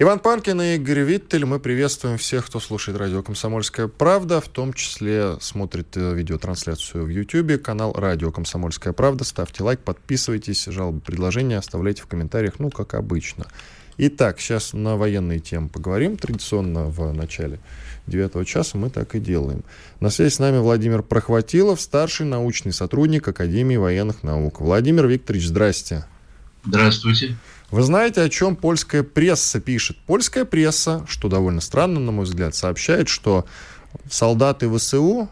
Иван Панкин и Игорь Виттель. Мы приветствуем всех, кто слушает радио «Комсомольская правда», в том числе смотрит э, видеотрансляцию в YouTube, канал «Радио Комсомольская правда». Ставьте лайк, подписывайтесь, жалобы, предложения оставляйте в комментариях, ну, как обычно. Итак, сейчас на военные темы поговорим. Традиционно в начале девятого часа мы так и делаем. На связи с нами Владимир Прохватилов, старший научный сотрудник Академии военных наук. Владимир Викторович, здрасте. Здравствуйте. Вы знаете, о чем польская пресса пишет? Польская пресса, что довольно странно, на мой взгляд, сообщает, что солдаты ВСУ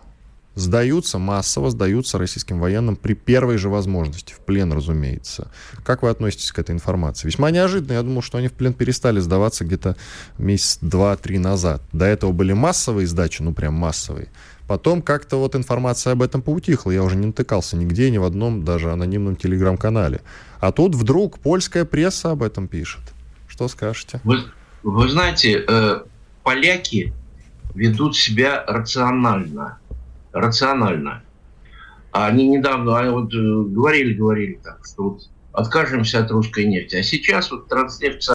сдаются массово, сдаются российским военным при первой же возможности, в плен, разумеется. Как вы относитесь к этой информации? Весьма неожиданно. Я думал, что они в плен перестали сдаваться где-то месяц, два, три назад. До этого были массовые сдачи, ну прям массовые. Потом как-то вот информация об этом поутихла. Я уже не натыкался нигде, ни в одном даже анонимном телеграм-канале. А тут вдруг польская пресса об этом пишет. Что скажете? Вы, вы знаете, э, поляки ведут себя рационально. Рационально. А они недавно они вот, э, говорили, говорили так, что вот откажемся от русской нефти. А сейчас вот транснефть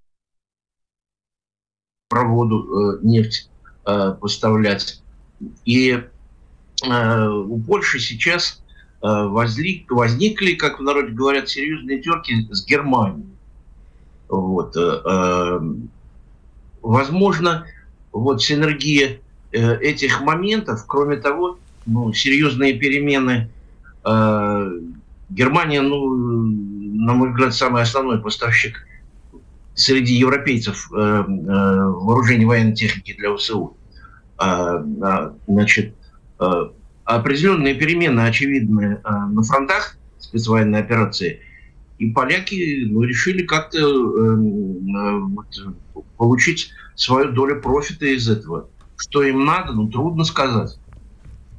проводу э, нефть э, поставлять. И у Польши сейчас Э, возник, возникли, как в народе говорят, серьезные терки с Германией. Вот. Э, э, возможно, вот синергия этих моментов, кроме того, ну, серьезные перемены. Германия, ну, на мой взгляд, самый основной поставщик среди европейцев вооружений военной техники для ВСУ. Значит, определенные перемены очевидны э, на фронтах спецвоенной операции, и поляки ну, решили как-то э, э, вот, получить свою долю профита из этого. Что им надо, ну трудно сказать.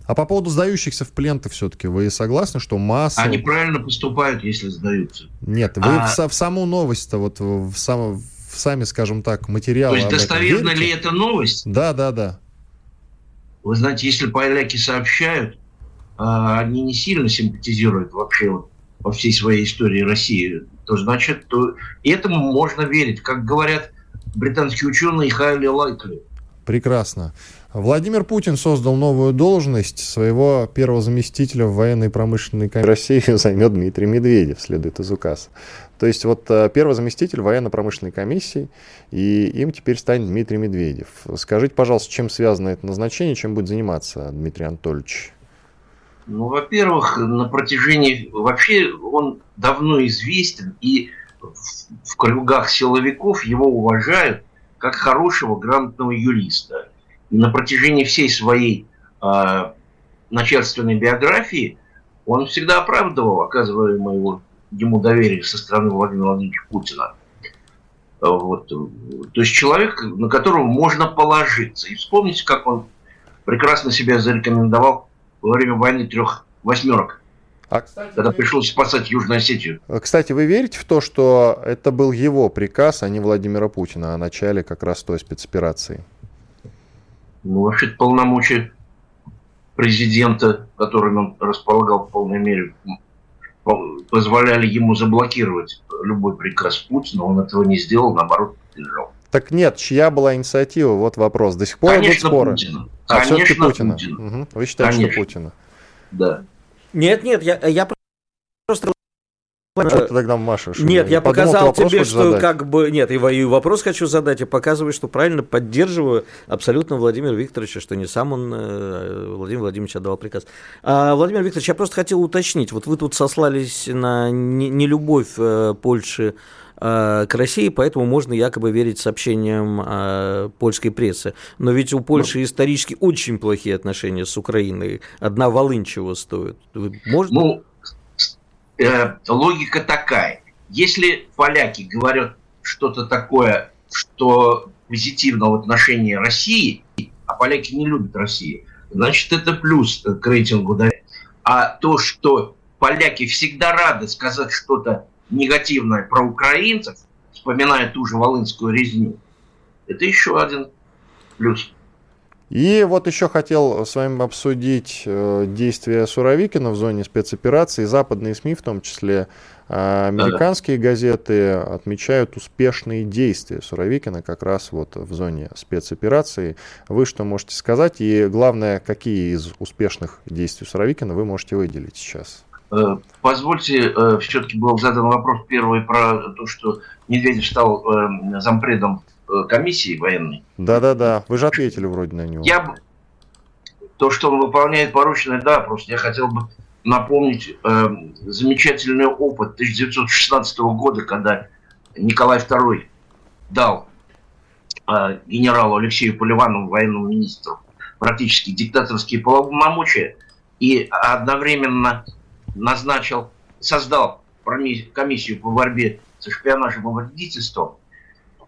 А по поводу сдающихся в плен-то все-таки вы согласны, что масса... Они правильно поступают, если сдаются. Нет, вы а... в, в саму новость-то, вот в, сам, в сами, скажем так, материалы... То есть достоверна ли эта новость? Да, да, да. Вы знаете, если поляки сообщают, а, они не сильно симпатизируют вообще вот во всей своей истории России, то значит, то этому можно верить. Как говорят британские ученые, highly likely. Прекрасно. Владимир Путин создал новую должность. Своего первого заместителя в военной промышленной комиссии России займет Дмитрий Медведев, следует из указа. То есть вот э, первый заместитель военно-промышленной комиссии, и им теперь станет Дмитрий Медведев. Скажите, пожалуйста, чем связано это назначение, чем будет заниматься Дмитрий Анатольевич? Ну, во-первых, на протяжении... Вообще он давно известен, и в кругах силовиков его уважают как хорошего, грамотного юриста. И на протяжении всей своей э, начальственной биографии он всегда оправдывал оказываемое его, ему доверие со стороны Владимира Владимировича Путина. Вот. То есть человек, на которого можно положиться. И вспомните, как он прекрасно себя зарекомендовал во время войны трех восьмерок. А, кстати, когда пришел спасать Южную Осетию. А, кстати, вы верите в то, что это был его приказ, а не Владимира Путина о начале как раз той спецоперации? Ну, вообще полномочия президента, которым он располагал в полной мере, позволяли ему заблокировать любой приказ Путина. Он этого не сделал, наоборот, поддержал. Так нет, чья была инициатива? Вот вопрос. До сих пор Конечно, идут споры. Путина. А все-таки Путина. Путина. Угу. Вы считаете, Конечно. что Путина? Да. Нет, нет, я, я просто что ты тогда машешь? Нет, я показал тебе, что задать. как бы... Нет, и вопрос хочу задать, я показываю, что правильно поддерживаю абсолютно Владимира Викторовича, что не сам он, э, Владимир Владимирович, отдавал приказ. А, Владимир Викторович, я просто хотел уточнить. Вот вы тут сослались на нелюбовь э, Польши Э, к России, поэтому можно якобы верить сообщениям э, польской прессы. Но ведь у Польши ну, исторически очень плохие отношения с Украиной. Одна волынь чего стоит. Можно? Ну, э, логика такая. Если поляки говорят, что-то такое, что позитивно в отношении России, а поляки не любят Россию, значит, это плюс к рейтингу. Да? А то, что поляки всегда рады сказать что-то негативное про украинцев, вспоминая ту же волынскую резню, это еще один плюс. И вот еще хотел с вами обсудить э, действия Суровикина в зоне спецоперации. Западные СМИ, в том числе э, американские да. газеты, отмечают успешные действия Суровикина как раз вот в зоне спецоперации. Вы что можете сказать? И главное, какие из успешных действий Суровикина вы можете выделить сейчас? Э, позвольте, все-таки был задан вопрос первый про то, что Медведев стал э, зампредом комиссии военной. Да-да-да, вы же ответили вроде на него. Я то, что он выполняет порученное, да, просто я хотел бы напомнить э, замечательный опыт 1916 года, когда Николай II дал э, генералу Алексею Поливанову, военному министру, практически диктаторские полномочия и одновременно назначил, создал комиссию по борьбе со шпионажем и вредительством,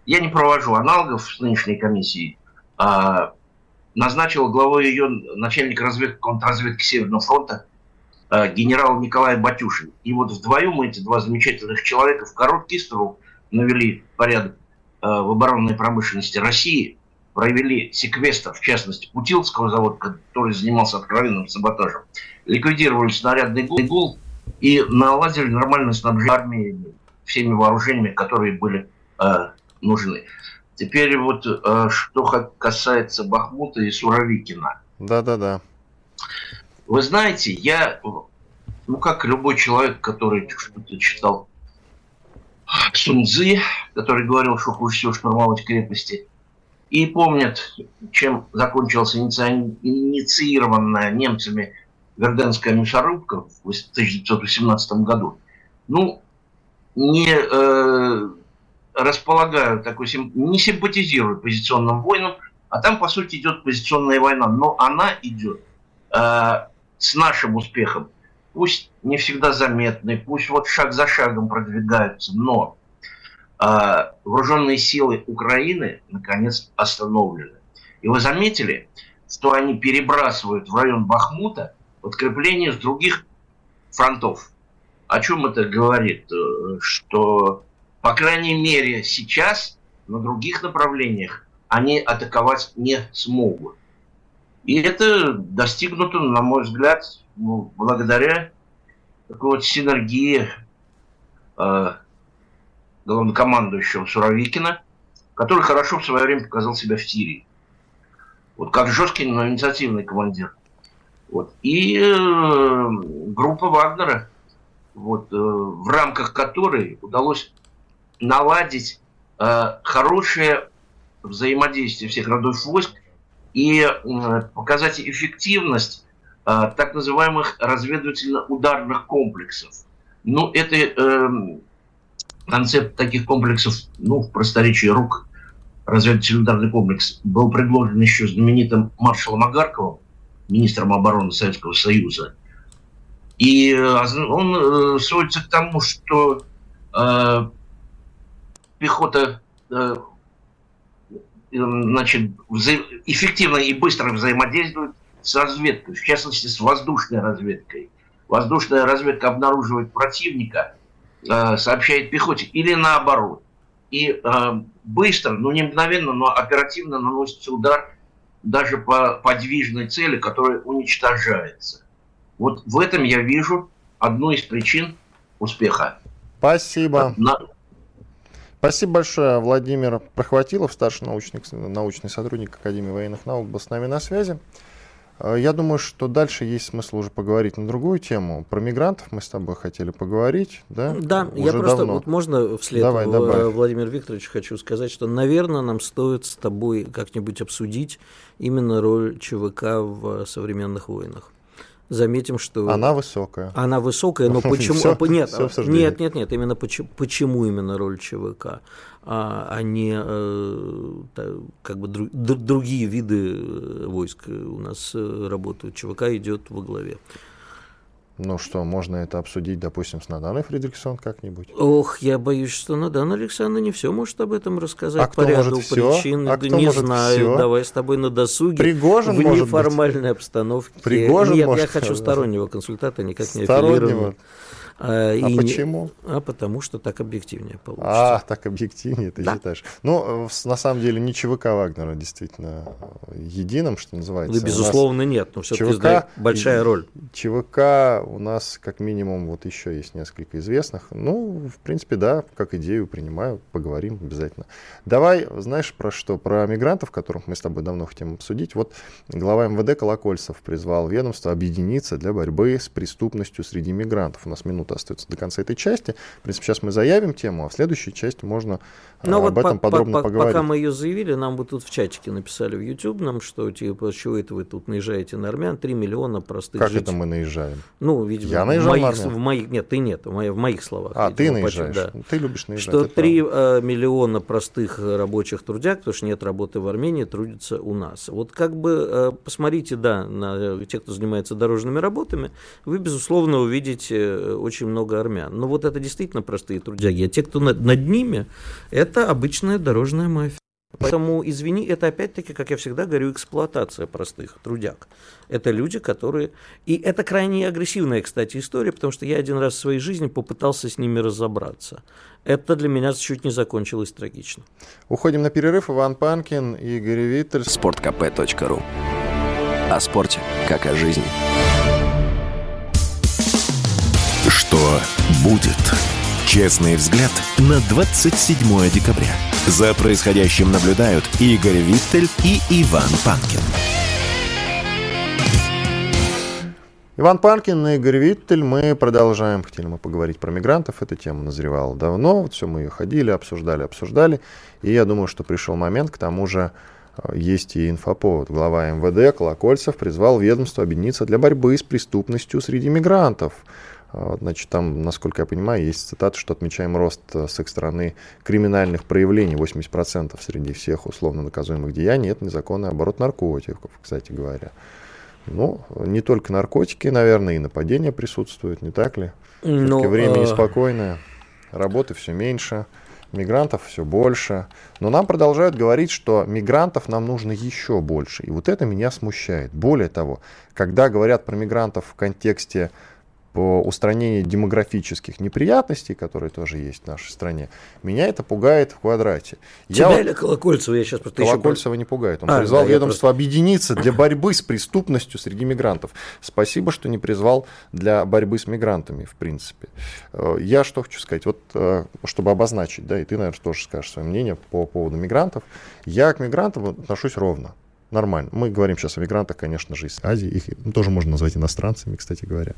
я не провожу аналогов с нынешней комиссией, а назначил главой ее начальник разведки, контрразведки Северного фронта а, генерал Николай Батюшин. И вот вдвоем эти два замечательных человека в короткий срок навели порядок а, в оборонной промышленности России, провели секвестр, в частности, Путилского завода, который занимался откровенным саботажем, ликвидировали снарядный гул и наладили нормальное снабжение армии всеми вооружениями, которые были а, нужны. Теперь вот э, что касается Бахмута и Суровикина. Да-да-да. Вы знаете, я, ну как любой человек, который что-то читал Суньцзы, который говорил, что хуже всего штурмовать крепости, и помнят, чем закончилась инициированная немцами Верденская мясорубка в 1918 году. Ну, не э, располагаю такой, не симпатизирую позиционным войнам, а там, по сути, идет позиционная война, но она идет э, с нашим успехом. Пусть не всегда заметный, пусть вот шаг за шагом продвигаются, но э, вооруженные силы Украины наконец остановлены. И вы заметили, что они перебрасывают в район Бахмута подкрепление с других фронтов. О чем это говорит? Э, что по крайней мере, сейчас на других направлениях они атаковать не смогут. И это достигнуто, на мой взгляд, ну, благодаря такой вот синергии э, главнокомандующего Суровикина, который хорошо в свое время показал себя в Сирии. Вот как жесткий, но инициативный командир. Вот. И э, группа Вагнера, вот, э, в рамках которой удалось наладить э, хорошее взаимодействие всех родов войск и э, показать эффективность э, так называемых разведывательно-ударных комплексов. Ну, это э, концепт таких комплексов, ну, в просторечии рук, разведывательно-ударный комплекс, был предложен еще знаменитым маршалом Агарковым, министром обороны Советского Союза. И э, он э, сводится к тому, что э, пехота э, значит, эффективно и быстро взаимодействует с разведкой, в частности с воздушной разведкой. Воздушная разведка обнаруживает противника, э, сообщает пехоте или наоборот. И э, быстро, ну не мгновенно, но оперативно наносится удар даже по подвижной цели, которая уничтожается. Вот в этом я вижу одну из причин успеха. Спасибо. На, Спасибо большое. Владимир Прохватилов, старший научный, научный сотрудник Академии военных наук, был с нами на связи. Э, я думаю, что дальше есть смысл уже поговорить на другую тему. Про мигрантов мы с тобой хотели поговорить, да? Да, уже я просто, давно. вот можно вслед Давай, добавь. Владимир Викторович хочу сказать, что, наверное, нам стоит с тобой как-нибудь обсудить именно роль ЧВК в современных войнах заметим, что... Она высокая. Она высокая, но почему... Все, нет, все нет, нет, нет, именно почему, почему именно роль ЧВК, а, а не э, как бы друг, другие виды э, войск у нас э, работают. ЧВК идет во главе. Ну что, можно это обсудить, допустим, с Наданой Фридрихсон как-нибудь? Ох, я боюсь, что Надана Александровна не все может об этом рассказать а по ряду может причин. А да не знаю, все? давай с тобой на досуге. Пригожин, в неформальной обстановке. Пригожин, Нет, может, я хочу стороннего консультанта, никак не Стороннего. А, а и почему? Не, а потому что так объективнее получится. А, так объективнее ты да. считаешь. Ну, на самом деле, не ЧВК Вагнера действительно единым, что называется. Да, безусловно, нет, но все-таки ЧВК, большая роль. ЧВК у нас, как минимум, вот еще есть несколько известных. Ну, в принципе, да, как идею принимаю, поговорим обязательно. Давай, знаешь, про что? Про мигрантов, которых мы с тобой давно хотим обсудить. Вот глава МВД Колокольцев призвал ведомство объединиться для борьбы с преступностью среди мигрантов. У нас минута минуты остается до конца этой части. В принципе, сейчас мы заявим тему, а в следующей части можно Но об вот этом по, подробно по, поговорить. Пока мы ее заявили, нам бы тут в чатике написали в YouTube нам, что типа, чего это вы тут наезжаете на армян, 3 миллиона простых Как жителей. это мы наезжаем? Ну, видимо, Я наезжал в моих, на армян? в моих, нет, ты нет, в моих, в моих словах. А, видимо, ты наезжаешь, да. ты любишь наезжать. Что 3 правда. Э, миллиона простых рабочих трудяг, потому что нет работы в Армении, трудятся у нас. Вот как бы э, посмотрите, да, на тех, кто занимается дорожными работами, вы, безусловно, увидите э, очень много армян. Но вот это действительно простые трудяги. А те, кто над, над ними, это обычная дорожная мафия. Поэтому, извини, это опять-таки, как я всегда говорю, эксплуатация простых трудяг. Это люди, которые... И это крайне агрессивная, кстати, история, потому что я один раз в своей жизни попытался с ними разобраться. Это для меня чуть не закончилось трагично. Уходим на перерыв. Иван Панкин, Игорь Виттель. Спорткп.ру О спорте, как о жизни. Что будет? Честный взгляд на 27 декабря. За происходящим наблюдают Игорь Виттель и Иван Панкин. Иван Панкин и Игорь Виттель. Мы продолжаем. Хотели мы поговорить про мигрантов. Эта тема назревала давно. Вот все мы ее ходили, обсуждали, обсуждали. И я думаю, что пришел момент. К тому же э, есть и инфоповод. Глава МВД Колокольцев призвал ведомство объединиться для борьбы с преступностью среди мигрантов. А, значит, там, насколько я понимаю, есть цитата, что отмечаем рост э, с их стороны криминальных проявлений 80% среди всех условно наказуемых деяний. Это незаконный оборот наркотиков, кстати говоря. Ну, не только наркотики, наверное, и нападения присутствуют, не так ли? Но, ну, время э... неспокойное, работы все меньше, мигрантов все больше. Но нам продолжают говорить, что мигрантов нам нужно еще больше. И вот это меня смущает. Более того, когда говорят про мигрантов в контексте по устранению демографических неприятностей, которые тоже есть в нашей стране, меня это пугает в квадрате. Тебя я или Колокольцева? Я сейчас просто Колокольцева еще... не пугает. Он а, призвал да, ведомство просто... объединиться для борьбы с преступностью среди мигрантов. Спасибо, что не призвал для борьбы с мигрантами, в принципе. Э, я что хочу сказать, вот э, чтобы обозначить, да, и ты, наверное, тоже скажешь свое мнение по поводу мигрантов. Я к мигрантам отношусь ровно нормально. Мы говорим сейчас о мигрантах, конечно же, из Азии. Их тоже можно назвать иностранцами, кстати говоря.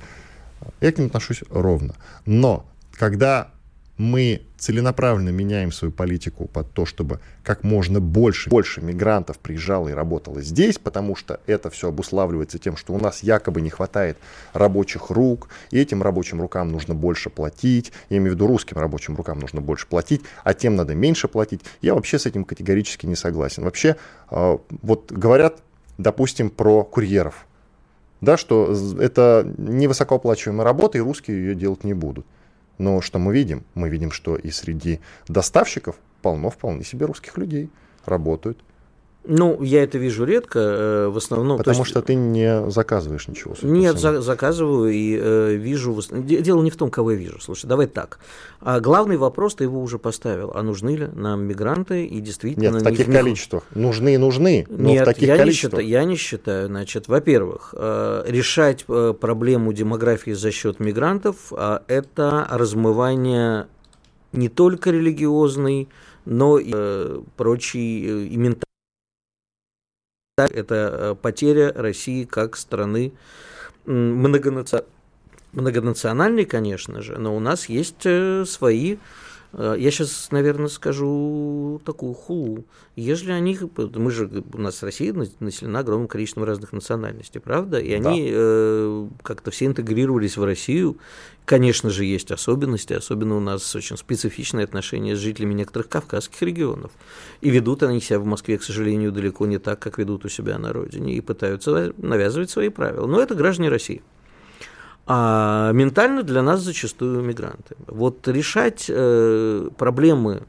Я к ним отношусь ровно. Но когда мы целенаправленно меняем свою политику под то, чтобы как можно больше, больше мигрантов приезжало и работало здесь, потому что это все обуславливается тем, что у нас якобы не хватает рабочих рук, и этим рабочим рукам нужно больше платить, я имею в виду русским рабочим рукам нужно больше платить, а тем надо меньше платить. Я вообще с этим категорически не согласен. Вообще, а, вот говорят, допустим, про курьеров да, что это невысокооплачиваемая работа, и русские ее делать не будут. Но что мы видим? Мы видим, что и среди доставщиков полно вполне себе русских людей работают. Ну, я это вижу редко, э, в основном... Потому есть, что ты не заказываешь ничего. Нет, за, заказываю и э, вижу... Дело не в том, кого я вижу. Слушай, давай так. А главный вопрос ты его уже поставил. А нужны ли нам мигранты и действительно... Нет, в таких них... количествах. Нужны и нужны, но Нет, в таких я количествах. Не считаю, я не считаю. Значит, во-первых, э, решать э, проблему демографии за счет мигрантов э, – это размывание не только религиозной, но и э, прочей э, и ментальной это э, потеря России как страны многонациональной, конечно же, но у нас есть э, свои я сейчас, наверное, скажу такую хулу. Если они, мы же, у нас Россия населена огромным количеством разных национальностей, правда? И да. они э, как-то все интегрировались в Россию. Конечно же, есть особенности, особенно у нас очень специфичные отношения с жителями некоторых кавказских регионов. И ведут они себя в Москве, к сожалению, далеко не так, как ведут у себя на родине, и пытаются навязывать свои правила. Но это граждане России. А ментально для нас зачастую мигранты. Вот решать э, проблемы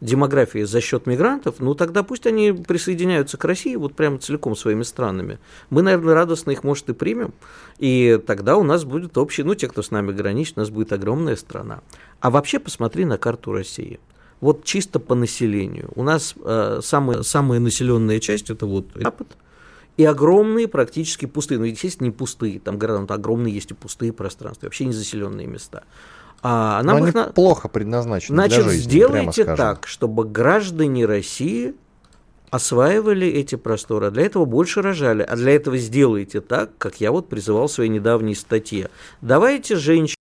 демографии за счет мигрантов, ну тогда пусть они присоединяются к России вот прямо целиком своими странами. Мы, наверное, радостно их, может, и примем, и тогда у нас будет общий, ну те, кто с нами граничит, у нас будет огромная страна. А вообще посмотри на карту России. Вот чисто по населению. У нас э, самая, самая населенная часть это вот Запад, и огромные практически пустые, ну, естественно, не пустые, там города, там огромные есть и пустые пространства, вообще незаселенные места. А нам Но их они на... плохо предназначены Значит, для жизни, сделайте так, чтобы граждане России осваивали эти просторы, а для этого больше рожали. А для этого сделайте так, как я вот призывал в своей недавней статье. Давайте женщин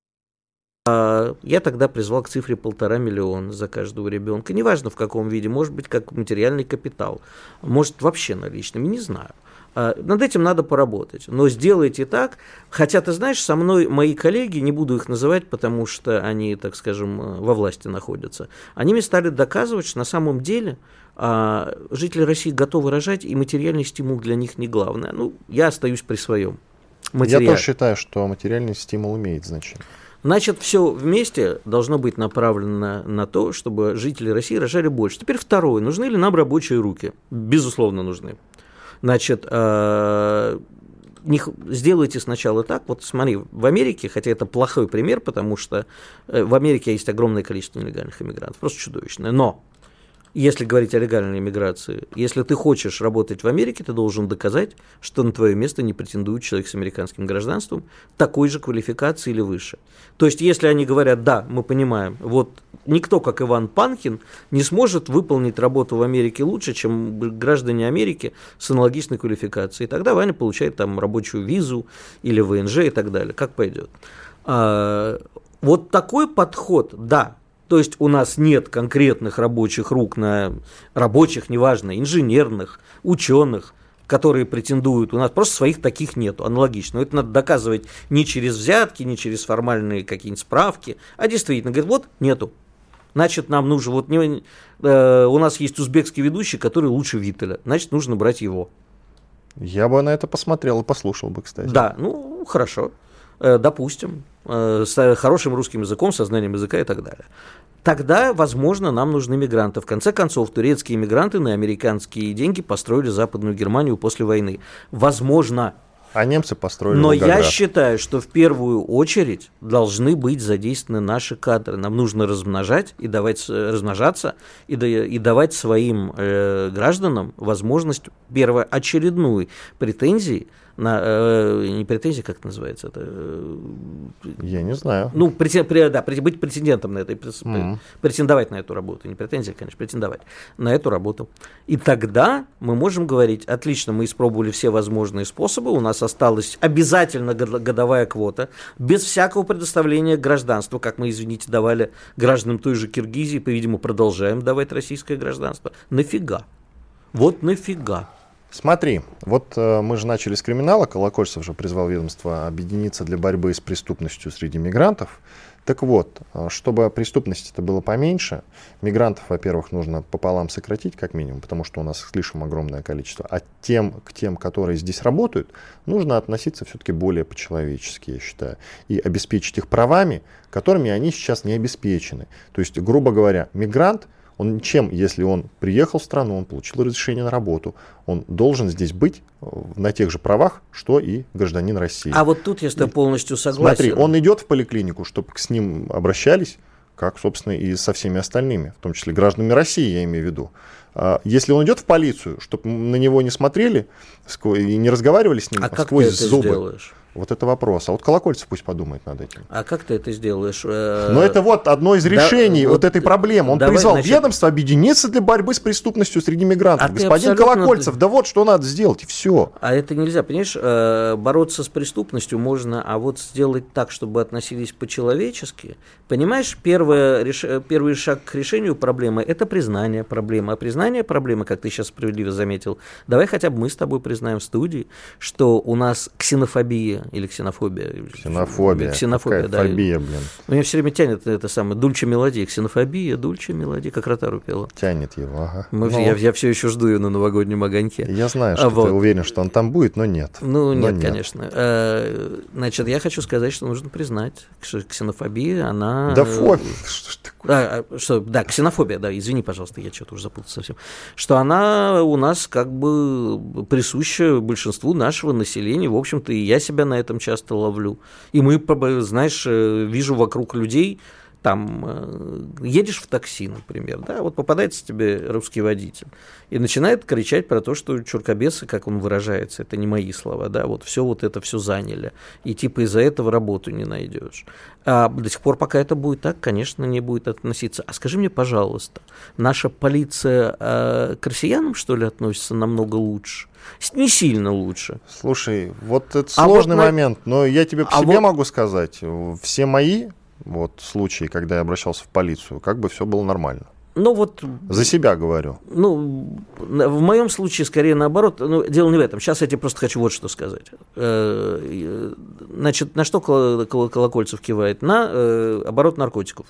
а, я тогда призвал к цифре полтора миллиона за каждого ребенка. Неважно в каком виде, может быть, как материальный капитал, может вообще наличными, не знаю. А, над этим надо поработать. Но сделайте так. Хотя, ты знаешь, со мной мои коллеги, не буду их называть, потому что они, так скажем, э, во власти находятся, они мне стали доказывать, что на самом деле а, жители России готовы рожать, и материальный стимул для них не главное. Ну, я остаюсь при своем. Материале. Я тоже считаю, что материальный стимул имеет значение. Значит, все вместе должно быть направлено на, на то, чтобы жители России рожали больше. Теперь второе. Нужны ли нам рабочие руки? Безусловно, нужны. Значит, э, сделайте сначала так. Вот смотри, в Америке, хотя это плохой пример, потому что э, в Америке есть огромное количество нелегальных иммигрантов, просто чудовищное. Но если говорить о легальной иммиграции, если ты хочешь работать в Америке, ты должен доказать, что на твое место не претендует человек с американским гражданством такой же квалификации или выше. То есть, если они говорят, да, мы понимаем, вот никто, как Иван Панкин, не сможет выполнить работу в Америке лучше, чем граждане Америки с аналогичной квалификацией. Тогда Ваня получает там рабочую визу или ВНЖ и так далее. Как пойдет? А, вот такой подход, да, то есть у нас нет конкретных рабочих рук на рабочих, неважно, инженерных, ученых, которые претендуют. У нас просто своих таких нету, аналогично. Но это надо доказывать не через взятки, не через формальные какие-нибудь справки, а действительно, говорит, вот нету. Значит, нам нужно, вот не, э, у нас есть узбекский ведущий, который лучше Виттеля, значит, нужно брать его. Я бы на это посмотрел и послушал бы, кстати. Да, ну, хорошо. Э, допустим, э, с хорошим русским языком, сознанием языка и так далее тогда, возможно, нам нужны мигранты. В конце концов, турецкие мигранты на американские деньги построили Западную Германию после войны. Возможно. А немцы построили Но Волгоград. я считаю, что в первую очередь должны быть задействованы наши кадры. Нам нужно размножать и давать, размножаться и, да, и давать своим э, гражданам возможность первоочередную претензии – на, э, не претензии, как это называется? Это, э, Я не знаю. Ну, претен, при, да, быть претендентом на это, mm-hmm. претендовать на эту работу, не претензия, конечно, претендовать на эту работу. И тогда мы можем говорить, отлично, мы испробовали все возможные способы, у нас осталась обязательно годовая квота, без всякого предоставления гражданства, как мы, извините, давали гражданам той же Киргизии, по-видимому, продолжаем давать российское гражданство. Нафига? Вот нафига? Смотри, вот э, мы же начали с криминала, Колокольцев же призвал ведомство объединиться для борьбы с преступностью среди мигрантов. Так вот, э, чтобы преступности это было поменьше, мигрантов, во-первых, нужно пополам сократить, как минимум, потому что у нас слишком огромное количество. А тем, к тем, которые здесь работают, нужно относиться все-таки более по-человечески, я считаю, и обеспечить их правами, которыми они сейчас не обеспечены. То есть, грубо говоря, мигрант – он чем, если он приехал в страну, он получил разрешение на работу, он должен здесь быть э, на тех же правах, что и гражданин России. А вот тут я с тобой полностью согласен. Смотри, он идет в поликлинику, чтобы с ним обращались, как, собственно, и со всеми остальными, в том числе гражданами России, я имею в виду. А если он идет в полицию, чтобы на него не смотрели и не разговаривали с ним а сквозь как ты это зубы. Сделаешь? Вот это вопрос. А вот Колокольцев пусть подумает над этим. А как ты это сделаешь? Но это вот одно из решений да, вот, вот этой проблемы. Он давай, призвал значит... ведомство объединиться для борьбы с преступностью среди мигрантов. А Господин Колокольцев, да вот что надо сделать, и все. А это нельзя, понимаешь, э, бороться с преступностью можно, а вот сделать так, чтобы относились по-человечески. Понимаешь, первое, реш... первый шаг к решению проблемы – это признание проблемы. А признание проблемы, как ты сейчас справедливо заметил, давай хотя бы мы с тобой признаем в студии, что у нас ксенофобия фобия или ксенофобия? Ксенофобия. Ксенофобия, да. Фобия, блин. Меня все время тянет это самое дульче мелодия, ксенофобия, дульче мелодия, как Ротару пела. Тянет его, ага. Мы, но... я, я все еще жду ее на новогоднем огоньке. Я знаю, что а, вот. ты уверен, что он там будет, но нет. Ну, но нет, нет, конечно. А, значит, я хочу сказать, что нужно признать, что ксенофобия, она... Да фобия, что ж такое? А, что, да, ксенофобия, да, извини, пожалуйста, я что-то уже запутался совсем. Что она у нас как бы присуща большинству нашего населения, в общем-то, и я себя на этом часто ловлю. И мы, знаешь, э, вижу вокруг людей, там э, едешь в такси, например, да, вот попадается тебе русский водитель и начинает кричать про то, что чуркобесы, как он выражается, это не мои слова, да, вот все вот это все заняли, и типа из-за этого работу не найдешь. А до сих пор, пока это будет так, конечно, не будет относиться. А скажи мне, пожалуйста, наша полиция э, к россиянам, что ли, относится намного лучше? Не сильно лучше. Слушай, вот это а сложный вот момент, на... но я тебе по а себе вот... могу сказать, все мои вот случаи, когда я обращался в полицию, как бы все было нормально. Ну вот... За себя говорю. Ну, в моем случае скорее наоборот. Ну, дело не в этом. Сейчас я тебе просто хочу вот что сказать. Э, значит, на что Колокольцев кивает? На э, оборот наркотиков.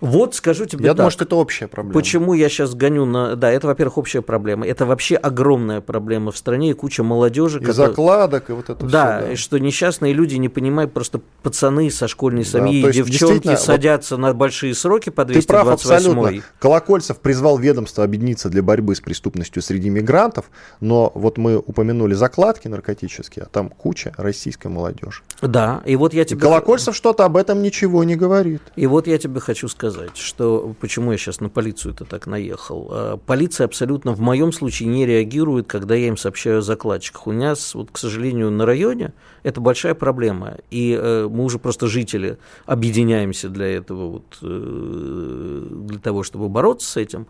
Вот скажу тебе Я так. думаю, что это общая проблема. Почему я сейчас гоню на... Да, это, во-первых, общая проблема. Это вообще огромная проблема в стране и куча молодежи. И который... закладок, и вот это да, все. Да, и что несчастные люди не понимают, просто пацаны со школьной семьи да, девчонки садятся вот на большие сроки по 228 Ты прав абсолютно. Колокольцев призвал ведомство объединиться для борьбы с преступностью среди мигрантов, но вот мы упомянули закладки наркотические, а там куча российской молодежи. Да, и вот я тебе... И Колокольцев что-то об этом ничего не говорит. И вот я тебе хочу сказать сказать, что почему я сейчас на полицию-то так наехал. А, полиция абсолютно в моем случае не реагирует, когда я им сообщаю о закладчиках. У нас, вот, к сожалению, на районе это большая проблема. И э, мы уже просто жители объединяемся для этого, вот, э, для того, чтобы бороться с этим.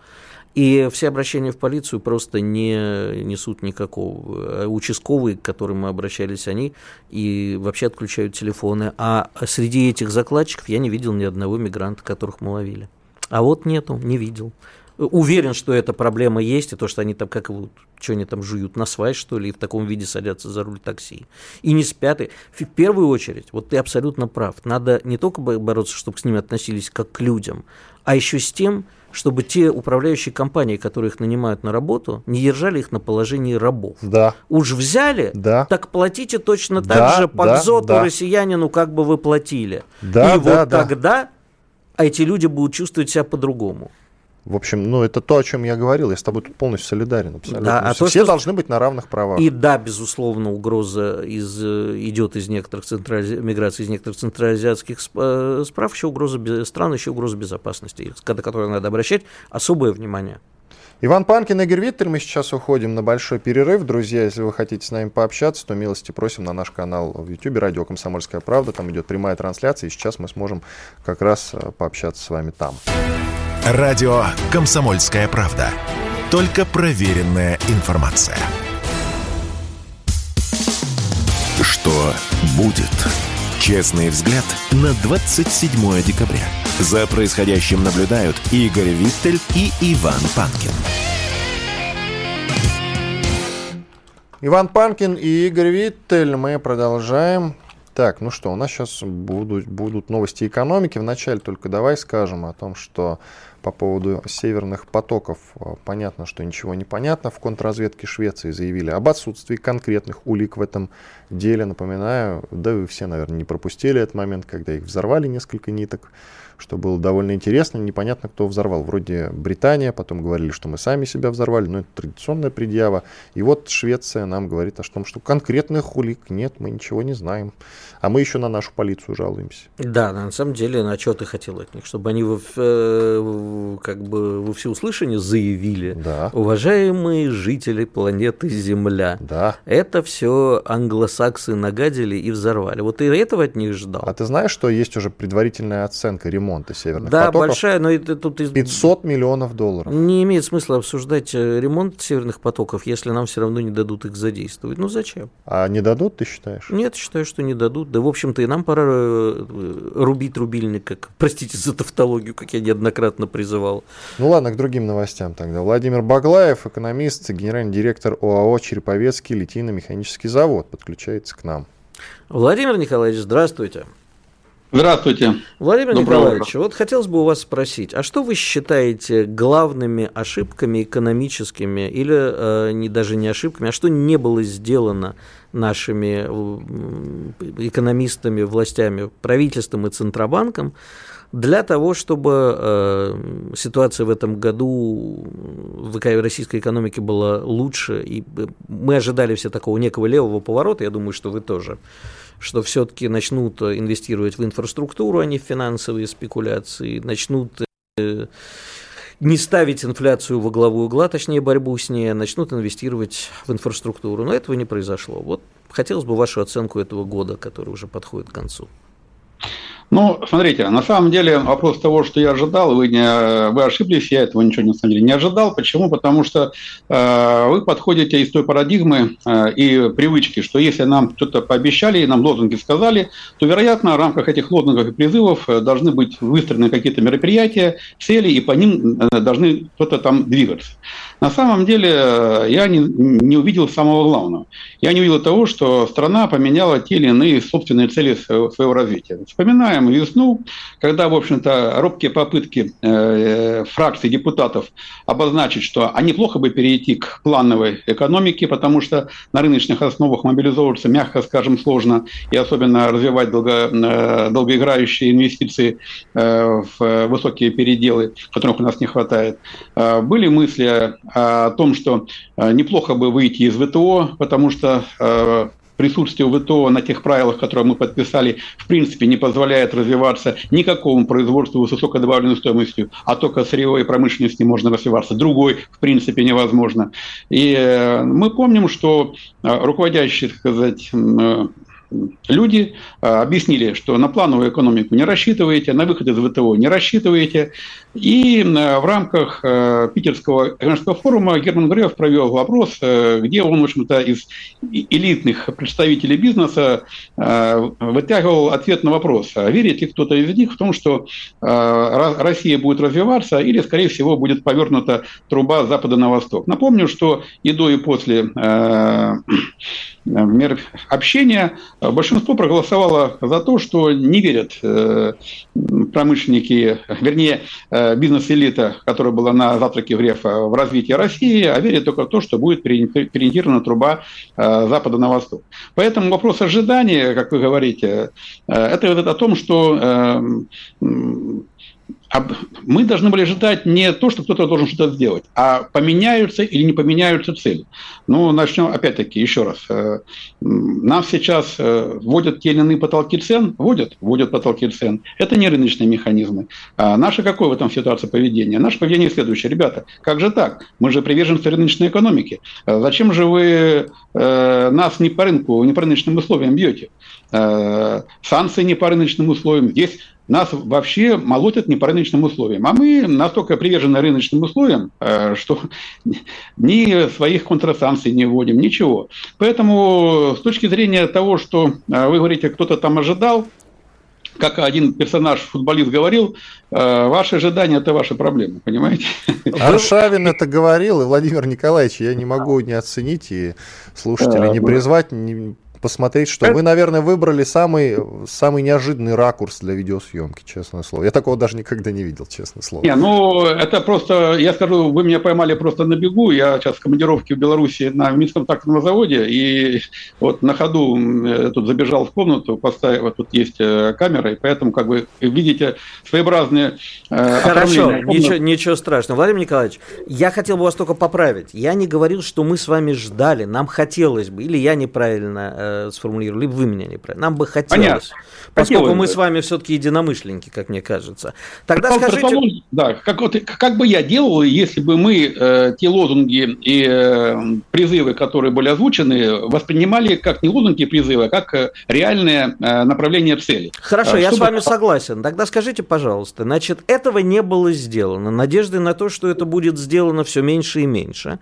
И все обращения в полицию просто не несут никакого. А участковые, к которым мы обращались, они и вообще отключают телефоны. А среди этих закладчиков я не видел ни одного мигранта, которых мы ловили. А вот нету, не видел. Уверен, что эта проблема есть, и то, что они там, как вот, что они там жуют, на свай, что ли, и в таком виде садятся за руль такси. И не спят. И в первую очередь, вот ты абсолютно прав, надо не только бороться, чтобы с ними относились как к людям, а еще с тем, чтобы те управляющие компании, которые их нанимают на работу, не держали их на положении рабов. Да. Уж взяли, да. так платите точно так да, же под да, зоту да. россиянину, как бы вы платили. Да, И да, вот да. тогда эти люди будут чувствовать себя по-другому. В общем, ну это то, о чем я говорил. Я с тобой тут полностью солидарен абсолютно. Да, а то, Все что... должны быть на равных правах. И да, безусловно, угроза из, идет из некоторых централи... миграции из некоторых центральноазиатских э, справ, еще угроза стран, еще угроза безопасности, на которую надо обращать особое внимание. Иван Панкин, Игорь Виттер. Мы сейчас уходим на большой перерыв. Друзья, если вы хотите с нами пообщаться, то милости просим на наш канал в YouTube «Радио Комсомольская правда». Там идет прямая трансляция, и сейчас мы сможем как раз э, пообщаться с вами там. Радио «Комсомольская правда». Только проверенная информация. Что будет? Честный взгляд на 27 декабря. За происходящим наблюдают Игорь Виттель и Иван Панкин. Иван Панкин и Игорь Виттель. Мы продолжаем. Так, ну что, у нас сейчас будут, будут новости экономики. Вначале только давай скажем о том, что по поводу северных потоков. Э, понятно, что ничего не понятно. В контрразведке Швеции заявили об отсутствии конкретных улик в этом деле. Напоминаю, да вы все, наверное, не пропустили этот момент, когда их взорвали несколько ниток что было довольно интересно. Непонятно, кто взорвал. Вроде Британия, потом говорили, что мы сами себя взорвали, но это традиционная предъява. И вот Швеция нам говорит о том, что конкретных улик нет, мы ничего не знаем. А мы еще на нашу полицию жалуемся. Да, на самом деле, на что ты хотел от них? Чтобы они в, э, как бы во всеуслышание заявили, да. уважаемые жители планеты Земля, да. это все англосаксы нагадили и взорвали. Вот ты этого от них ждал. А ты знаешь, что есть уже предварительная оценка ремонта ремонта северных да, потоков. Да, большая, но это тут... 500 миллионов долларов. Не имеет смысла обсуждать э, ремонт северных потоков, если нам все равно не дадут их задействовать. Ну зачем? А не дадут, ты считаешь? Нет, считаю, что не дадут. Да, в общем-то, и нам пора э, рубить рубильник, как, простите за тавтологию, как я неоднократно призывал. Ну ладно, к другим новостям тогда. Владимир Баглаев, экономист, генеральный директор ОАО «Череповецкий литейно-механический завод», подключается к нам. Владимир Николаевич, здравствуйте. Здравствуйте. Владимир Доброго Николаевич, утро. вот хотелось бы у вас спросить, а что вы считаете главными ошибками экономическими или э, не, даже не ошибками, а что не было сделано нашими экономистами, властями, правительством и Центробанком для того, чтобы э, ситуация в этом году в российской экономике была лучше, и мы ожидали все такого некого левого поворота, я думаю, что вы тоже, что все-таки начнут инвестировать в инфраструктуру, а не в финансовые спекуляции, начнут э, не ставить инфляцию во главу угла, точнее борьбу с ней, а начнут инвестировать в инфраструктуру. Но этого не произошло. Вот хотелось бы вашу оценку этого года, который уже подходит к концу. Ну, смотрите, на самом деле вопрос того, что я ожидал, вы, не, вы ошиблись, я этого ничего на самом деле не ожидал. Почему? Потому что э, вы подходите из той парадигмы э, и привычки, что если нам что-то пообещали, и нам лозунги сказали, то, вероятно, в рамках этих лозунгов и призывов э, должны быть выстроены какие-то мероприятия, цели, и по ним э, должны кто-то там двигаться. На самом деле э, я не, не увидел самого главного. Я не увидел того, что страна поменяла те или иные собственные цели своего развития. Вспоминаем весну, когда, в общем-то, робкие попытки э, фракций депутатов обозначить, что они плохо бы перейти к плановой экономике, потому что на рыночных основах мобилизовываться, мягко скажем, сложно, и особенно развивать долго, э, долгоиграющие инвестиции в высокие переделы, которых у нас не хватает. Были мысли о том, что э, неплохо бы выйти из ВТО, потому что э, присутствие ВТО на тех правилах, которые мы подписали, в принципе не позволяет развиваться никакому производству с высокой добавленной стоимостью, а только сырьевой промышленности можно развиваться. Другой, в принципе, невозможно. И э, мы помним, что руководящие, так сказать, люди а, объяснили, что на плановую экономику не рассчитываете, на выход из ВТО не рассчитываете. И в рамках а, Питерского экономического форума Герман Греф провел вопрос, а, где он, в общем-то, из элитных представителей бизнеса вытягивал ответ на вопрос, верит ли кто-то из них в том, что Россия будет развиваться или, скорее всего, будет повернута труба с запада на восток. Напомню, что и до, и после мер общения, большинство проголосовало за то, что не верят э, промышленники, вернее, э, бизнес-элита, которая была на завтраке Грефа в развитии России, а верят только в то, что будет переориентирована труба э, запада на восток. Поэтому вопрос ожидания, как вы говорите, это о том, что мы должны были ожидать не то, что кто-то должен что-то сделать, а поменяются или не поменяются цели. Ну, начнем опять-таки еще раз. Э, нам сейчас э, вводят те или иные потолки цен, вводят, вводят потолки цен. Это не рыночные механизмы. А наше какое в этом ситуации поведение? Наше поведение следующее. Ребята, как же так? Мы же приверженцы рыночной экономики. Э, зачем же вы нас не по рынку, не по рыночным условиям бьете? Санкции не по рыночным условиям. Здесь нас вообще молотят не по рыночным условиям. А мы настолько привержены рыночным условиям, э, что ни своих контрасанкций не вводим, ничего. Поэтому с точки зрения того, что э, вы говорите, кто-то там ожидал, как один персонаж, футболист говорил, э, ваши ожидания – это ваша проблема, понимаете? Аршавин это говорил, и Владимир Николаевич, я не могу не оценить и слушателей не призвать, не посмотреть, что вы, наверное, выбрали самый, самый неожиданный ракурс для видеосъемки, честное слово. Я такого даже никогда не видел, честное слово. Не, ну, это просто, я скажу, вы меня поймали просто на бегу. Я сейчас в командировке в Беларуси на Минском тракторном заводе, и вот на ходу тут забежал в комнату, поставил, вот тут есть э, камера, и поэтому, как вы видите, своеобразные э, Хорошо, ничего, ничего страшного. Владимир Николаевич, я хотел бы вас только поправить. Я не говорил, что мы с вами ждали, нам хотелось бы, или я неправильно э, э, сформулировал, либо вы меня неправильно. Нам бы хотелось, Понятно. поскольку хотелось мы бы. с вами все-таки единомышленники, как мне кажется. Тогда как скажите... Да, как, вот, как бы я делал, если бы мы э, те лозунги и э, призывы, которые были озвучены, воспринимали как не лозунги и призывы, а как э, реальное э, направление цели. Хорошо, э, я с вами согласен. Тогда скажите, пожалуйста, значит, этого не было сделано. Надежды на то, что это будет сделано все меньше и меньше.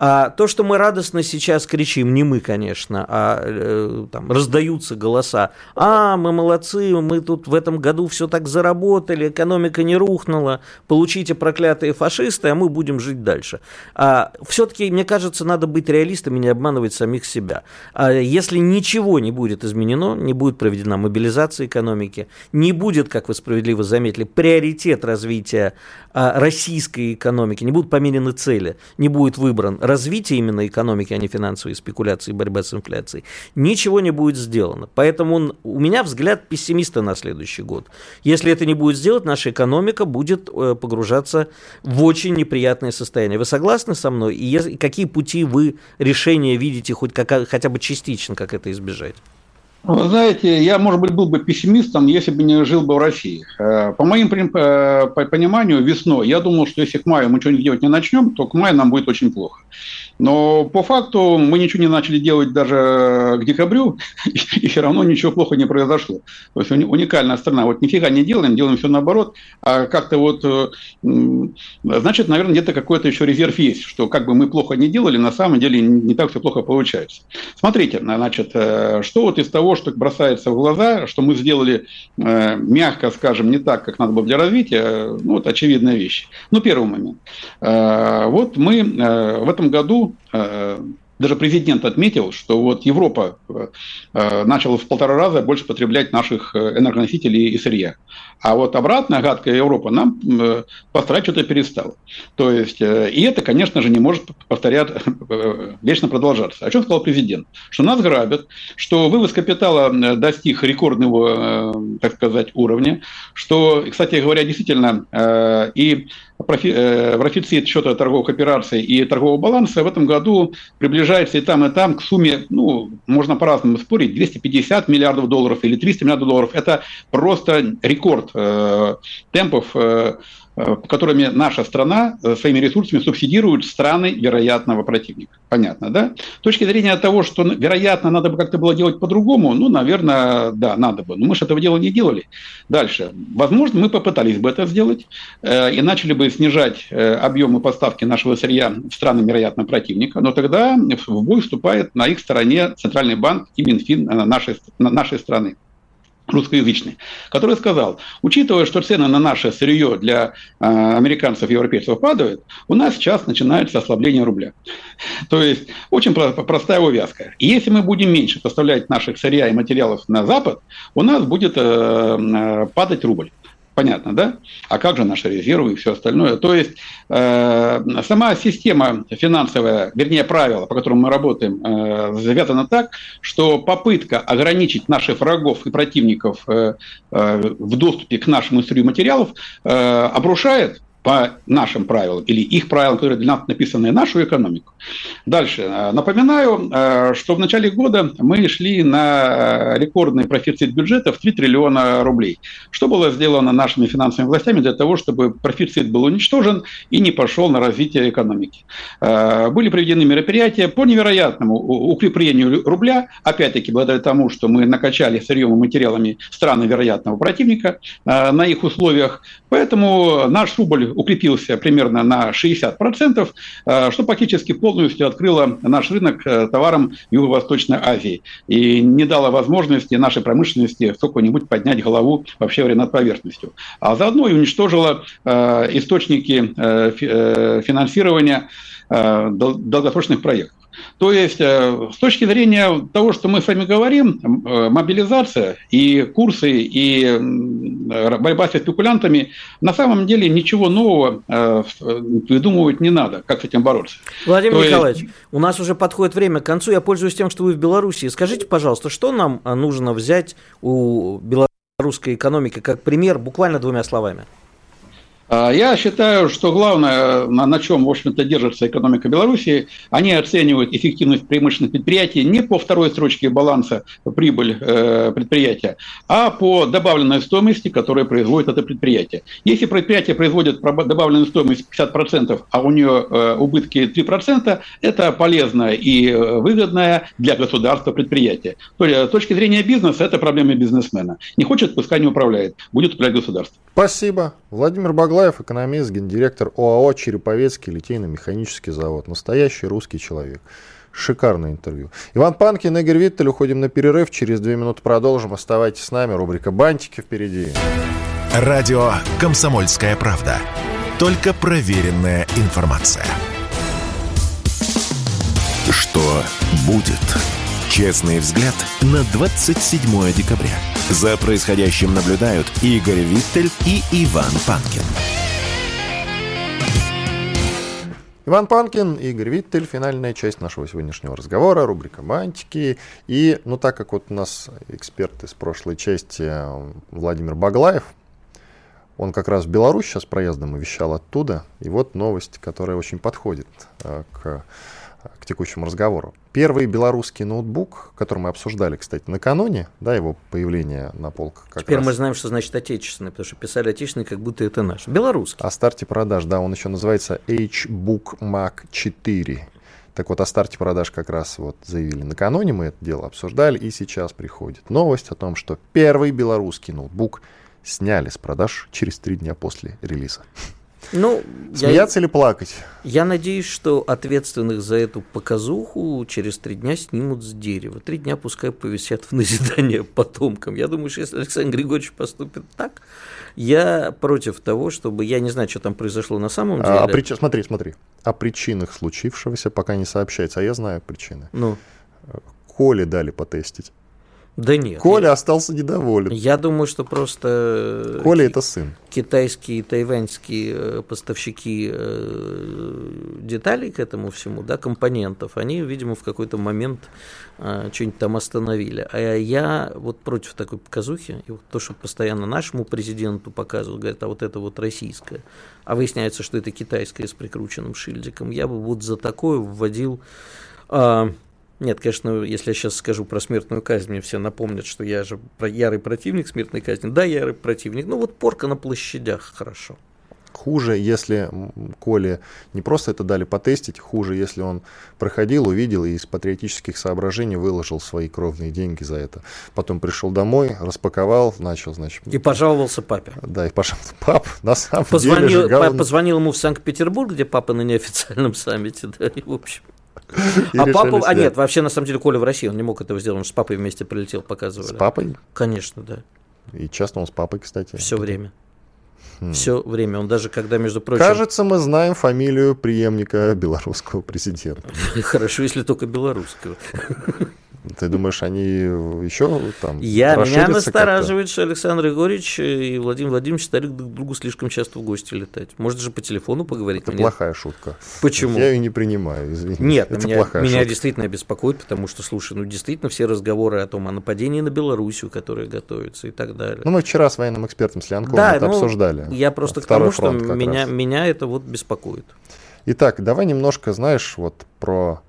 А то, что мы радостно сейчас кричим, не мы, конечно, а э, там, раздаются голоса. А, мы молодцы, мы тут в этом году все так заработали, экономика не рухнула, получите проклятые фашисты, а мы будем жить дальше. А, все-таки, мне кажется, надо быть реалистами, не обманывать самих себя. А если ничего не будет изменено, не будет проведена мобилизация экономики, не будет, как вы справедливо заметили, приоритет развития российской экономики, не будут померены цели, не будет выбран развитие именно экономики, а не финансовые спекуляции, борьба с инфляцией, ничего не будет сделано. Поэтому он, у меня взгляд пессимиста на следующий год. Если это не будет сделать, наша экономика будет э, погружаться в очень неприятное состояние. Вы согласны со мной? И какие пути вы решения видите хоть как, хотя бы частично, как это избежать? Вы знаете, я, может быть, был бы пессимистом, если бы не жил бы в России. Э, по моим э, по пониманию, весной я думал, что если к маю мы что-нибудь делать не начнем, то к маю нам будет очень плохо. Но по факту мы ничего не начали делать даже к декабрю, и все равно ничего плохого не произошло. То есть уникальная страна. Вот нифига не делаем, делаем все наоборот, а как-то вот, э, значит, наверное, где-то какой-то еще резерв есть, что как бы мы плохо не делали, на самом деле не так все плохо получается. Смотрите, значит, что вот из того, что бросается в глаза, что мы сделали, э, мягко скажем, не так, как надо было для развития, ну, вот очевидная вещь. Ну, первый момент. Вот мы в этом году Э, даже президент отметил, что вот Европа э, начала в полтора раза больше потреблять наших э, энергоносителей и сырья. А вот обратная гадкая Европа нам поставлять что-то перестала. То есть, и это, конечно же, не может повторять, вечно продолжаться. О чем сказал президент? Что нас грабят, что вывоз капитала достиг рекордного, так сказать, уровня, что, кстати говоря, действительно, и профицит счета торговых операций и торгового баланса в этом году приближается и там, и там к сумме, ну, можно по-разному спорить, 250 миллиардов долларов или 300 миллиардов долларов. Это просто рекорд э, темпов э, Э, которыми наша страна э, своими ресурсами субсидирует страны вероятного противника. Понятно, да? С точки зрения того, что, вероятно, надо бы как-то было делать по-другому, ну, наверное, да, надо бы. Но мы же этого дела не делали. Дальше. Возможно, мы попытались бы это сделать э, и начали бы снижать э, объемы поставки нашего сырья в страны вероятного противника, но тогда в бой вступает на их стороне Центральный банк и Минфин нашей, нашей страны русскоязычный, который сказал, учитывая, что цены на наше сырье для э, американцев и европейцев падают, у нас сейчас начинается ослабление рубля. То есть очень простая увязка. И если мы будем меньше поставлять наших сырья и материалов на Запад, у нас будет э, э, падать рубль. Понятно, да? А как же наши резервы и все остальное? То есть э, сама система финансовая, вернее правила, по которым мы работаем, э, завязана так, что попытка ограничить наших врагов и противников э, э, в доступе к нашему сырью материалов э, обрушает по нашим правилам или их правилам, которые для нас написаны, нашу экономику. Дальше. Э, напоминаю, э, что в начале года мы шли на рекордный профицит бюджета в 3 триллиона рублей. Что было сделано нашими финансовыми властями для того, чтобы профицит был уничтожен и не пошел на развитие экономики? Э, были проведены мероприятия по невероятному укреплению рубля, опять-таки благодаря тому, что мы накачали сырьем и материалами страны вероятного противника на их условиях. Поэтому наш рубль укрепился примерно на 60%, э, что практически полностью открыло наш рынок э, товарам Юго-Восточной Азии и не дало возможности нашей промышленности сколько-нибудь поднять голову вообще над поверхностью. А заодно и уничтожило э, источники финансирования долгосрочных проектов. То есть, э, с точки зрения того, что мы с вами говорим, э, мобилизация и курсы, и борьба со спекулянтами, на самом деле ничего нового э, придумывать не надо, как с этим бороться. Владимир То Николаевич, есть... у нас уже подходит время к концу. Я пользуюсь тем, что вы в Беларуси. Скажите, пожалуйста, что нам нужно взять у белорусской экономики как пример, буквально двумя словами? А, я считаю, что главное, на, на чем, в общем-то, держится экономика Беларуси, они оценивают эффективность промышленных предприятий не по второй строчке баланса прибыль э, предприятия, а по добавленной стоимости, которую производит это предприятие. Если предприятие производит добавленную стоимость 50%, а у нее э, убытки 3%, это полезное и э, выгодное для государства предприятие. То есть, с точки зрения бизнеса, это проблема бизнесмена. Не хочет, пускай не управляет, будет управлять государство. Спасибо. Владимир Баглаев, экономист, гендиректор ОАО «Череповецкий литейно-механический завод». Настоящий русский человек. Шикарное интервью. Иван Панкин, Игорь Виттель. Уходим на перерыв. Через две минуты продолжим. Оставайтесь с нами. Рубрика «Бантики» впереди. Радио «Комсомольская правда». Только проверенная информация. Что будет? Честный взгляд на 27 декабря. За происходящим наблюдают Игорь Виттель и Иван Панкин. Иван Панкин, Игорь Виттель, финальная часть нашего сегодняшнего разговора, рубрика «Мантики». И, ну, так как вот у нас эксперт из прошлой части э, Владимир Баглаев, он как раз в Беларусь сейчас проездом и вещал оттуда. И вот новость, которая очень подходит э, к к текущему разговору. Первый белорусский ноутбук, который мы обсуждали, кстати, накануне, да, его появление на полках. Как Теперь раз. мы знаем, что значит отечественный, потому что писали отечественный, как будто это наш. Белорусский. О старте продаж, да, он еще называется H-Book Mac 4. Так вот, о старте продаж как раз вот заявили накануне, мы это дело обсуждали, и сейчас приходит новость о том, что первый белорусский ноутбук сняли с продаж через три дня после релиза. Ну, Смеяться я, или плакать? Я надеюсь, что ответственных за эту показуху через три дня снимут с дерева. Три дня пускай повисят в назидание потомкам. Я думаю, что если Александр Григорьевич поступит так, я против того, чтобы... Я не знаю, что там произошло на самом деле. А, а прич... Смотри, смотри. О причинах случившегося пока не сообщается, а я знаю причины. Ну? Коле дали потестить. Да нет. Коля я, остался недоволен. Я думаю, что просто... Э, Коля это сын. Китайские, тайваньские э, поставщики э, деталей к этому всему, да, компонентов, они, видимо, в какой-то момент что-нибудь там остановили. А я вот против такой показухи, и вот то, что постоянно нашему президенту показывают, говорят, а вот это вот российское, а выясняется, что это китайское с прикрученным шильдиком, я бы вот за такое вводил... Нет, конечно, если я сейчас скажу про смертную казнь, мне все напомнят, что я же ярый противник смертной казни. Да, ярый противник. Ну вот порка на площадях хорошо. Хуже, если Коле не просто это дали потестить, хуже, если он проходил, увидел и из патриотических соображений выложил свои кровные деньги за это. Потом пришел домой, распаковал, начал, значит... И пожаловался папе. Да, и пожаловался. Пап, на самом позвонил, деле... Жигал... Позвонил ему в Санкт-Петербург, где папа на неофициальном саммите, да, и в общем... А папа, а нет, вообще на самом деле Коля в России, он не мог этого сделать, он с папой вместе прилетел, показывали. С папой? Конечно, да. И часто он с папой, кстати. Все время. Хм. Все время. Он даже когда, между прочим... Кажется, мы знаем фамилию преемника белорусского президента. Хорошо, если только белорусского. Ты думаешь, они еще там Я, Меня настораживает, что Александр Егорович и Владимир Владимирович стали друг к другу слишком часто в гости летать. Может же по телефону поговорить? Это плохая шутка. Почему? Я ее не принимаю, извини. Нет, это меня, плохая меня шутка. действительно беспокоит, потому что, слушай, ну действительно все разговоры о том, о нападении на Белоруссию, которое готовится и так далее. Ну мы вчера с военным экспертом Слянковым да, это ну, обсуждали. Я просто Второй к тому, что меня, меня это вот беспокоит. Итак, давай немножко, знаешь, вот про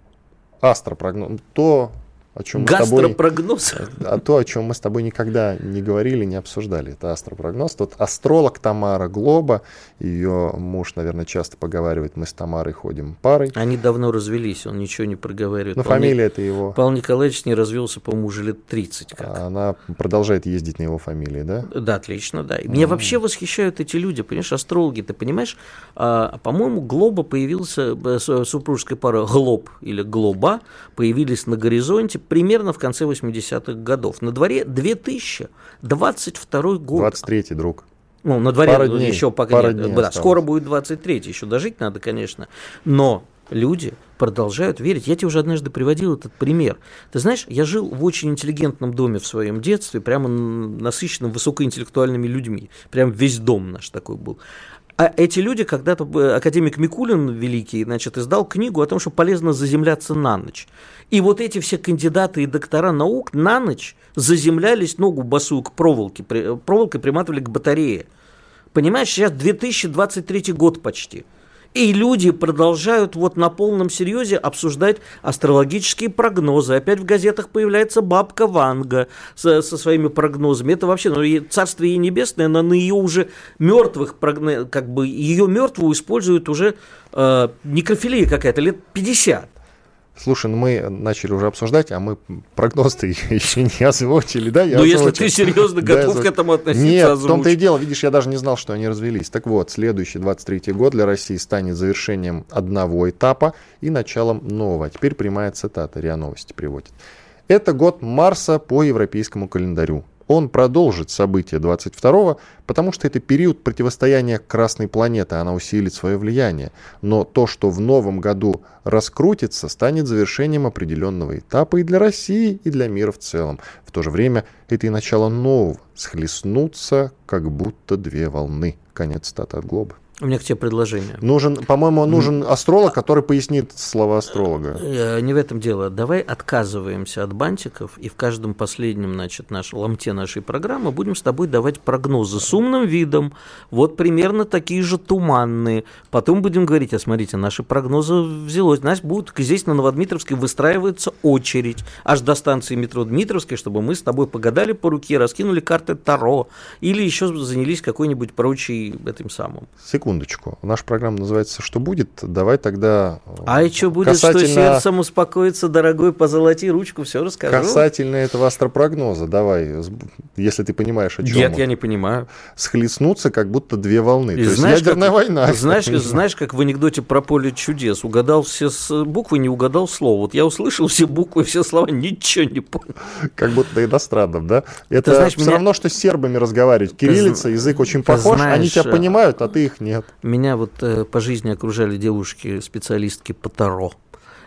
астропрогноз. То, о чем Гастропрогноз. Мы тобой, а то, о чем мы с тобой никогда не говорили, не обсуждали. Это астропрогноз. Тут астролог Тамара Глоба, ее муж, наверное, часто поговаривает, мы с Тамарой ходим парой. Они давно развелись, он ничего не проговаривает. Но Павел, фамилия это его. Павел Николаевич не развелся, по-моему, уже лет 30. Как. А она продолжает ездить на его фамилии, да? Да, отлично, да. Меня mm. вообще восхищают эти люди, понимаешь, астрологи, ты понимаешь? А, по-моему, Глоба появился, э, супружеская пара Глоб или Глоба появились на горизонте примерно в конце 80-х годов. На дворе 2022 год. 23-й, друг. Ну, на дворе пара дней, еще пока пара нет. Дней да, скоро будет 23-й, еще дожить надо, конечно. Но люди продолжают верить. Я тебе уже однажды приводил этот пример. Ты знаешь, я жил в очень интеллигентном доме в своем детстве, прямо насыщенном высокоинтеллектуальными людьми. Прям весь дом наш такой был. А эти люди, когда-то э, академик Микулин великий, значит, издал книгу о том, что полезно заземляться на ночь. И вот эти все кандидаты и доктора наук на ночь заземлялись ногу босую к проволоке, проволокой приматывали к батарее. Понимаешь, сейчас 2023 год почти – и люди продолжают вот на полном серьезе обсуждать астрологические прогнозы. Опять в газетах появляется бабка Ванга со, со своими прогнозами. Это вообще, ну, царство ей небесное, но на ее уже мертвых, как бы, ее мертвую используют уже э, некрофилия какая-то, лет 50. Слушай, ну мы начали уже обсуждать, а мы прогноз-то еще не озвучили, да? Ну, если ты серьезно готов да, к этому относиться, Нет, озвучь. в том-то и дело, видишь, я даже не знал, что они развелись. Так вот, следующий 23-й год для России станет завершением одного этапа и началом нового. А теперь прямая цитата, РИА Новости приводит. Это год Марса по европейскому календарю он продолжит события 22-го, потому что это период противостояния Красной планеты, она усилит свое влияние. Но то, что в новом году раскрутится, станет завершением определенного этапа и для России, и для мира в целом. В то же время это и начало нового, схлестнуться как будто две волны. Конец стата от Глоба. У меня к тебе предложение. Нужен, по-моему, нужен астролог, который пояснит слова астролога. Э, не в этом дело. Давай отказываемся от бантиков и в каждом последнем, значит, наш, ломте нашей программы будем с тобой давать прогнозы с умным видом. Вот примерно такие же туманные. Потом будем говорить, а смотрите, наши прогнозы взялось. Значит, будут здесь на Новодмитровской выстраивается очередь аж до станции метро Дмитровской, чтобы мы с тобой погадали по руке, раскинули карты Таро или еще занялись какой-нибудь прочей этим самым. Секунду секундочку. Наша программа называется «Что будет?». Давай тогда... Э, а и что будет, касательно... что сердцем успокоится, дорогой, позолоти ручку, все расскажу. Касательно этого астропрогноза, давай, если ты понимаешь, о чем Нет, он. я не понимаю. Схлестнуться, как будто две волны. И То знаешь, есть ядерная как, война. Знаешь, знаешь, как в анекдоте про поле чудес. Угадал все буквы, не угадал слово. Вот я услышал все буквы, все слова, ничего не понял. Как будто иностранным, да? Это знаешь, все меня... равно, что с сербами разговаривать. Кириллица, язык очень похож, знаешь, они тебя понимают, а ты их нет. Меня вот э, по жизни окружали девушки-специалистки по Таро.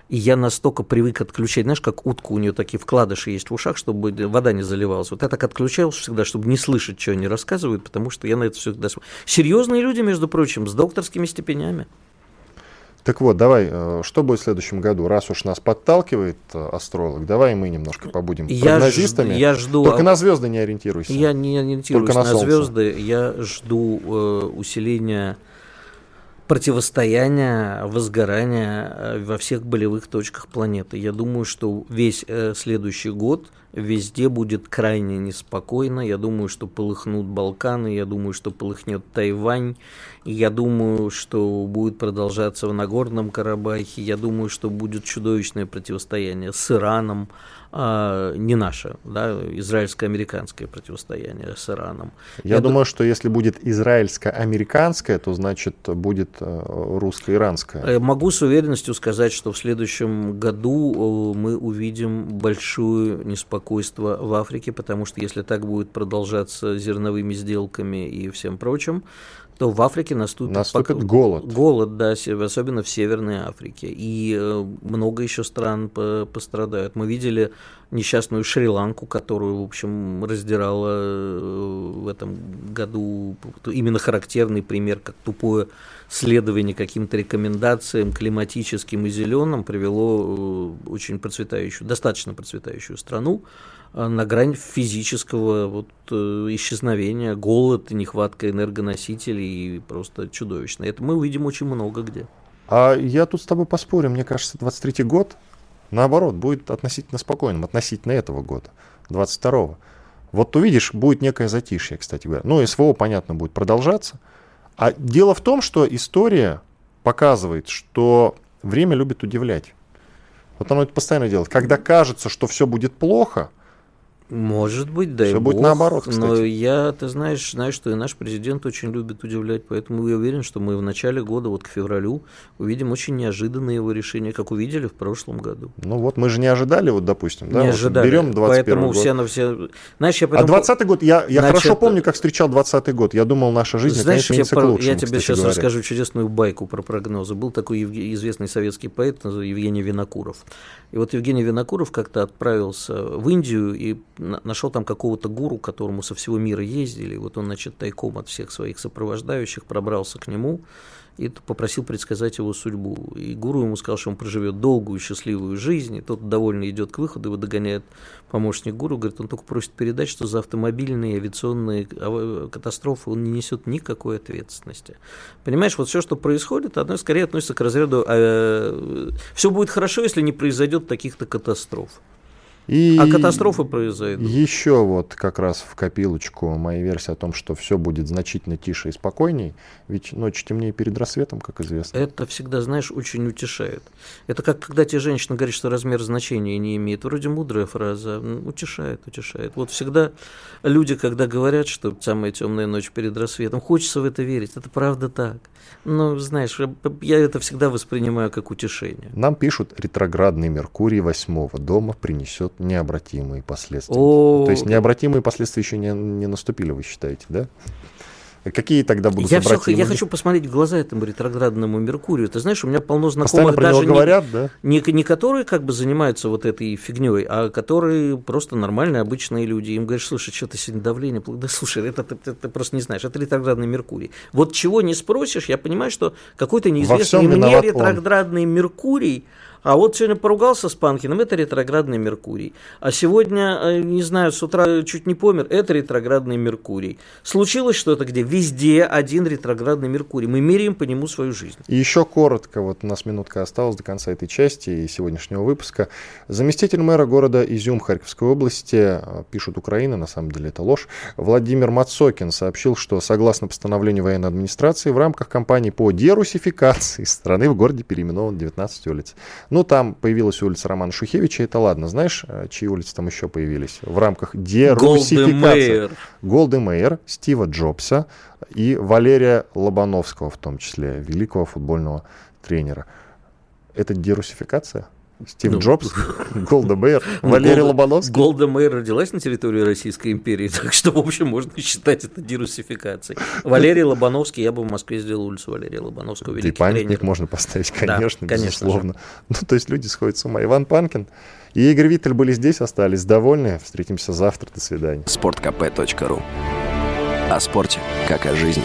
И я настолько привык отключать, знаешь, как утку, у нее такие вкладыши есть в ушах, чтобы вода не заливалась. Вот я так отключался всегда, чтобы не слышать, что они рассказывают, потому что я на это всегда... Серьезные люди, между прочим, с докторскими степенями. Так вот, давай, э, что будет в следующем году? Раз уж нас подталкивает э, астролог, давай мы немножко побудем я прогнозистами. Ж, я жду... Только на звезды не ориентируйся. Я не ориентируюсь Только на, на звезды. Я жду э, усиления противостояния, возгорания э, во всех болевых точках планеты. Я думаю, что весь э, следующий год везде будет крайне неспокойно. Я думаю, что полыхнут Балканы, я думаю, что полыхнет Тайвань, я думаю, что будет продолжаться в Нагорном Карабахе, я думаю, что будет чудовищное противостояние с Ираном, а, не наше, да, израильско-американское противостояние с Ираном. Я, Я думаю, д... что если будет израильско-американское, то значит будет э, русско-иранское. Э, могу с уверенностью сказать, что в следующем году э, мы увидим большое неспокойство в Африке, потому что если так будет продолжаться зерновыми сделками и всем прочим, то в Африке наступит, наступит пок... голод. Голод, да, особенно в Северной Африке. И э, много еще стран по пострадают. Мы видели несчастную Шри-Ланку, которую, в общем, раздирала э, в этом году именно характерный пример, как тупое следование каким-то рекомендациям климатическим и зеленым привело э, очень процветающую, достаточно процветающую страну на грань физического вот, э, исчезновения, голод, нехватка энергоносителей просто чудовищно. Это мы увидим очень много где. А я тут с тобой поспорю, мне кажется, 23-й год, наоборот, будет относительно спокойным, относительно этого года, 22-го. Вот увидишь, будет некое затишье, кстати говоря. Ну, СВО, понятно, будет продолжаться. А дело в том, что история показывает, что время любит удивлять. Вот оно это постоянно делает. Когда кажется, что все будет плохо – может быть, да. Все будет бог, наоборот, кстати. Но я, ты знаешь, знаешь, что и наш президент очень любит удивлять, поэтому я уверен, что мы в начале года, вот к февралю, увидим очень неожиданные его решения, как увидели в прошлом году. Ну вот мы же не ожидали, вот допустим, да? Не вот ожидали. Берем 21 поэтому год. все на все... Знаешь, я потом... А 20 год, я, я Значит, хорошо помню, как встречал 20 год. Я думал, наша жизнь знаешь, я, к лучшему, я тебе сейчас говоря. расскажу чудесную байку про прогнозы. Был такой известный советский поэт Евгений Винокуров. И вот Евгений Винокуров как-то отправился в Индию и нашел там какого-то гуру, к которому со всего мира ездили. Вот он, значит, тайком от всех своих сопровождающих пробрался к нему и попросил предсказать его судьбу. И гуру ему сказал, что он проживет долгую счастливую жизнь, и тот довольно идет к выходу, его догоняет помощник гуру, говорит, он только просит передать, что за автомобильные авиационные катастрофы он не несет никакой ответственности. Понимаешь, вот все, что происходит, одно скорее относится к разряду, э, все будет хорошо, если не произойдет таких-то катастроф. И а катастрофы произойдут. Еще вот как раз в копилочку моя версия о том, что все будет значительно тише и спокойней. Ведь ночь темнее перед рассветом, как известно. Это всегда, знаешь, очень утешает. Это как когда тебе женщина говорит, что размер значения не имеет. Вроде мудрая фраза. Утешает, утешает. Вот всегда люди, когда говорят, что самая темная ночь перед рассветом, хочется в это верить. Это правда так. Но, знаешь, я это всегда воспринимаю как утешение. Нам пишут, ретроградный Меркурий восьмого дома принесет необратимые последствия. О... То есть необратимые последствия еще не, не наступили, вы считаете, да? Какие тогда будут я, все, я хочу посмотреть в глаза этому ретроградному Меркурию. Ты знаешь, у меня полно знакомых про даже говорят, не, да? не, не которые как бы занимаются вот этой фигней, а которые просто нормальные, обычные люди. Им говоришь, слушай, что ты сегодня давление... Да слушай, это ты, ты, ты просто не знаешь, это ретроградный Меркурий. Вот чего не спросишь, я понимаю, что какой-то неизвестный мне ретроградный он. Меркурий а вот сегодня поругался с Панкиным, это ретроградный Меркурий. А сегодня, э, не знаю, с утра чуть не помер, это ретроградный Меркурий. Случилось что-то где? Везде один ретроградный Меркурий. Мы меряем по нему свою жизнь. И еще коротко, вот у нас минутка осталась до конца этой части и сегодняшнего выпуска. Заместитель мэра города Изюм Харьковской области, э, пишут Украина, на самом деле это ложь, Владимир Мацокин сообщил, что согласно постановлению военной администрации в рамках кампании по дерусификации страны в городе переименован 19 улиц. Ну, там появилась улица Романа Шухевича, это ладно. Знаешь, э, чьи улицы там еще появились? В рамках дерусификации. Голды Мейер, Стива Джобса и Валерия Лобановского в том числе, великого футбольного тренера. Это дерусификация? Стив ну, Джобс, Голда Мейер, ну, Валерий Голда, Лобановский. Голда Мейер родилась на территории Российской империи, так что, в общем, можно считать это дерусификацией. Валерий Лобановский, я бы в Москве сделал улицу Валерия Лобановского, великий И памятник тренер. можно поставить, конечно, да, безусловно. Конечно ну, то есть люди сходят с ума. Иван Панкин и Игорь Виттель были здесь, остались довольны. Встретимся завтра. До свидания. Спорткп.ру О спорте, как о жизни.